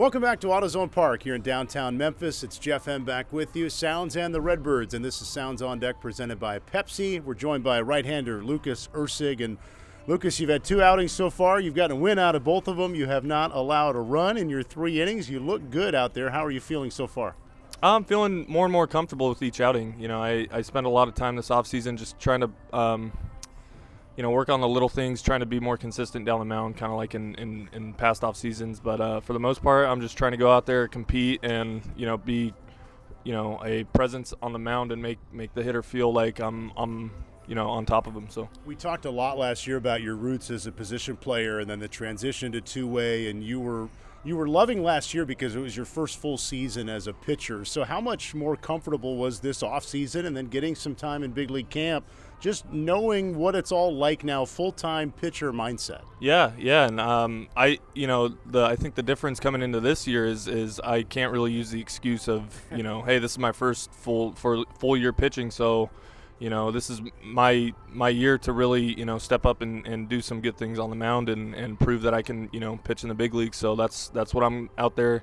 Welcome back to AutoZone Park here in downtown Memphis. It's Jeff Hem back with you, Sounds and the Redbirds, and this is Sounds on Deck presented by Pepsi. We're joined by right-hander Lucas Erceg, and Lucas, you've had two outings so far. You've gotten a win out of both of them. You have not allowed a run in your three innings. You look good out there. How are you feeling so far? I'm feeling more and more comfortable with each outing. You know, I, I spent a lot of time this offseason just trying to um, you know, work on the little things, trying to be more consistent down the mound, kind of like in, in, in, past off seasons. But uh, for the most part, I'm just trying to go out there, compete, and you know, be, you know, a presence on the mound and make make the hitter feel like I'm I'm you know on top of them. So we talked a lot last year about your roots as a position player, and then the transition to two way, and you were you were loving last year because it was your first full season as a pitcher. So how much more comfortable was this off season, and then getting some time in big league camp? just knowing what it's all like now, full time pitcher mindset. Yeah, yeah, and um, I, you know, the I think the difference coming into this year is is I can't really use the excuse of you know, hey, this is my first full for full year pitching, so you know, this is my my year to really you know step up and, and do some good things on the mound and, and prove that I can you know pitch in the big leagues. So that's that's what I'm out there,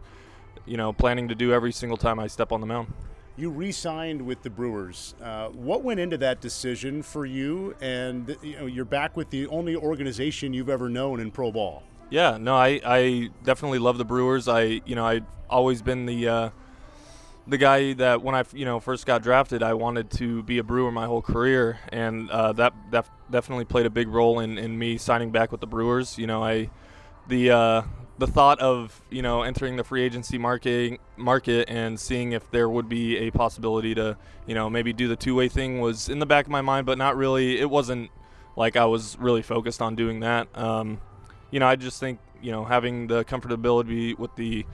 you know, planning to do every single time I step on the mound. You re-signed with the Brewers. Uh, what went into that decision for you? And you know, you're back with the only organization you've ever known in pro ball. Yeah, no, I, I definitely love the Brewers. I you know I've always been the uh, the guy that when I you know first got drafted, I wanted to be a Brewer my whole career, and uh, that that definitely played a big role in, in me signing back with the Brewers. You know, I the uh, the thought of you know entering the free agency market market and seeing if there would be a possibility to you know maybe do the two way thing was in the back of my mind, but not really. It wasn't like I was really focused on doing that. Um, you know, I just think you know having the comfortability with the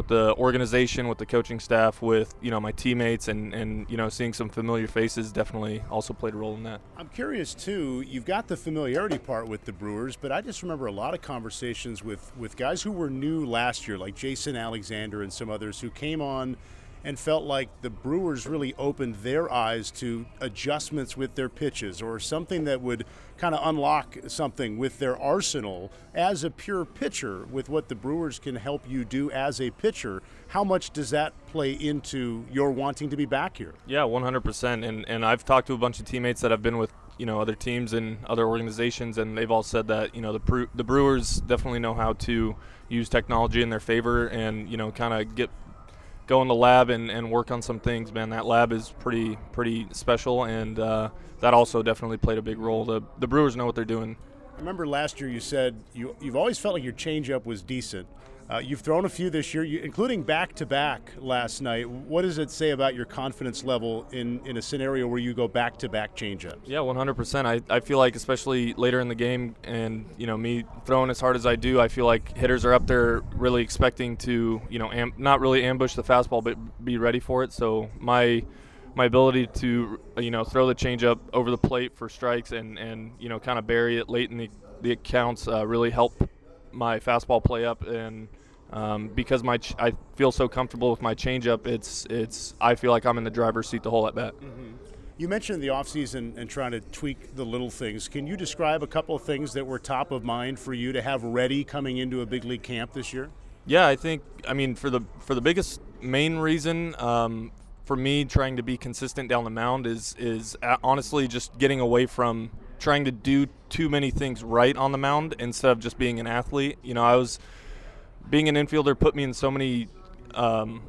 with the organization, with the coaching staff, with you know my teammates, and and you know seeing some familiar faces definitely also played a role in that. I'm curious too. You've got the familiarity part with the Brewers, but I just remember a lot of conversations with with guys who were new last year, like Jason Alexander and some others who came on and felt like the Brewers really opened their eyes to adjustments with their pitches or something that would kind of unlock something with their arsenal as a pure pitcher with what the Brewers can help you do as a pitcher. How much does that play into your wanting to be back here? Yeah, 100%. And and I've talked to a bunch of teammates that have been with you know other teams and other organizations, and they've all said that you know the the Brewers definitely know how to use technology in their favor and you know kind of get go in the lab and, and work on some things, man, that lab is pretty pretty special, and uh, that also definitely played a big role. The the Brewers know what they're doing. I remember last year you said you you've always felt like your changeup was decent. Uh, you've thrown a few this year, you, including back to back last night. What does it say about your confidence level in, in a scenario where you go back to back changeups? Yeah, 100%. I, I feel like, especially later in the game, and you know me throwing as hard as I do, I feel like hitters are up there really expecting to, you know, am, not really ambush the fastball, but be ready for it. So my my ability to you know throw the changeup over the plate for strikes and and you know kind of bury it late in the the accounts uh, really help my fastball play up and um, because my ch- I feel so comfortable with my changeup. It's it's I feel like I'm in the driver's seat the whole at bat. Mm-hmm. You mentioned the offseason and trying to tweak the little things. Can you describe a couple of things that were top of mind for you to have ready coming into a big league camp this year? Yeah, I think I mean for the for the biggest main reason um, for me trying to be consistent down the mound is is honestly just getting away from trying to do too many things right on the mound instead of just being an athlete. You know, I was being an infielder put me in so many um,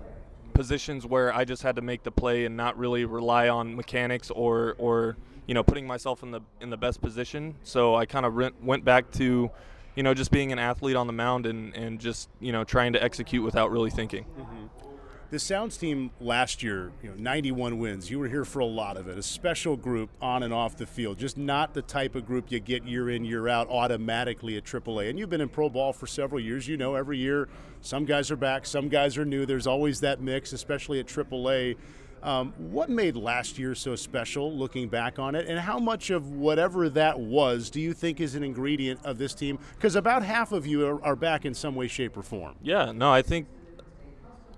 positions where I just had to make the play and not really rely on mechanics or or you know putting myself in the in the best position. So I kind of re- went back to you know just being an athlete on the mound and and just you know trying to execute without really thinking. Mm-hmm. The Sounds team last year, you know, 91 wins. You were here for a lot of it. A special group on and off the field. Just not the type of group you get year in, year out automatically at AAA. And you've been in pro ball for several years. You know, every year some guys are back, some guys are new. There's always that mix, especially at AAA. Um, what made last year so special looking back on it? And how much of whatever that was do you think is an ingredient of this team? Because about half of you are, are back in some way, shape, or form. Yeah, no, I think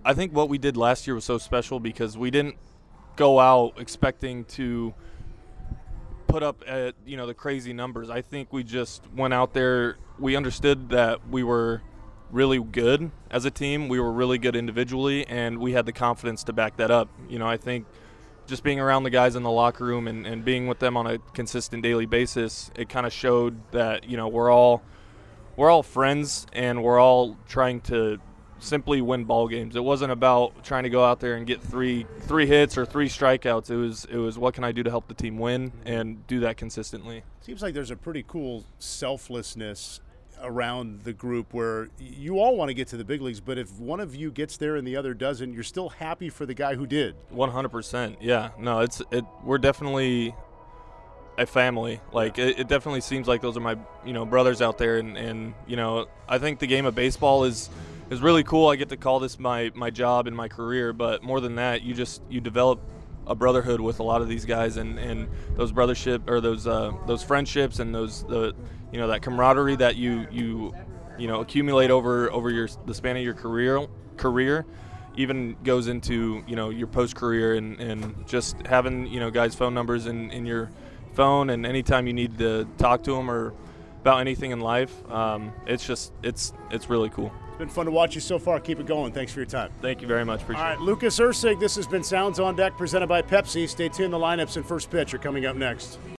I think what we did last year was so special because we didn't go out expecting to put up at you know the crazy numbers. I think we just went out there. We understood that we were really good as a team. We were really good individually, and we had the confidence to back that up. You know, I think just being around the guys in the locker room and, and being with them on a consistent daily basis, it kind of showed that you know we're all we're all friends and we're all trying to simply win ball games. It wasn't about trying to go out there and get three three hits or three strikeouts. It was it was what can I do to help the team win and do that consistently. Seems like there's a pretty cool selflessness around the group where you all want to get to the big leagues, but if one of you gets there and the other doesn't, you're still happy for the guy who did. 100%. Yeah. No, it's it we're definitely a family. Like it, it, definitely seems like those are my you know brothers out there, and and you know I think the game of baseball is is really cool. I get to call this my my job and my career, but more than that, you just you develop a brotherhood with a lot of these guys, and and those brothership or those uh, those friendships and those the you know that camaraderie that you you you know accumulate over over your the span of your career career even goes into you know your post career and, and just having you know guys phone numbers in, in your phone and anytime you need to talk to them or about anything in life um, it's just it's it's really cool it's been fun to watch you so far. Keep it going. Thanks for your time. Thank you very much. Appreciate all right it. lucas Erceg this has been sounds on deck presented by pepsi. Stay tuned. The lineups and first pitch are coming up next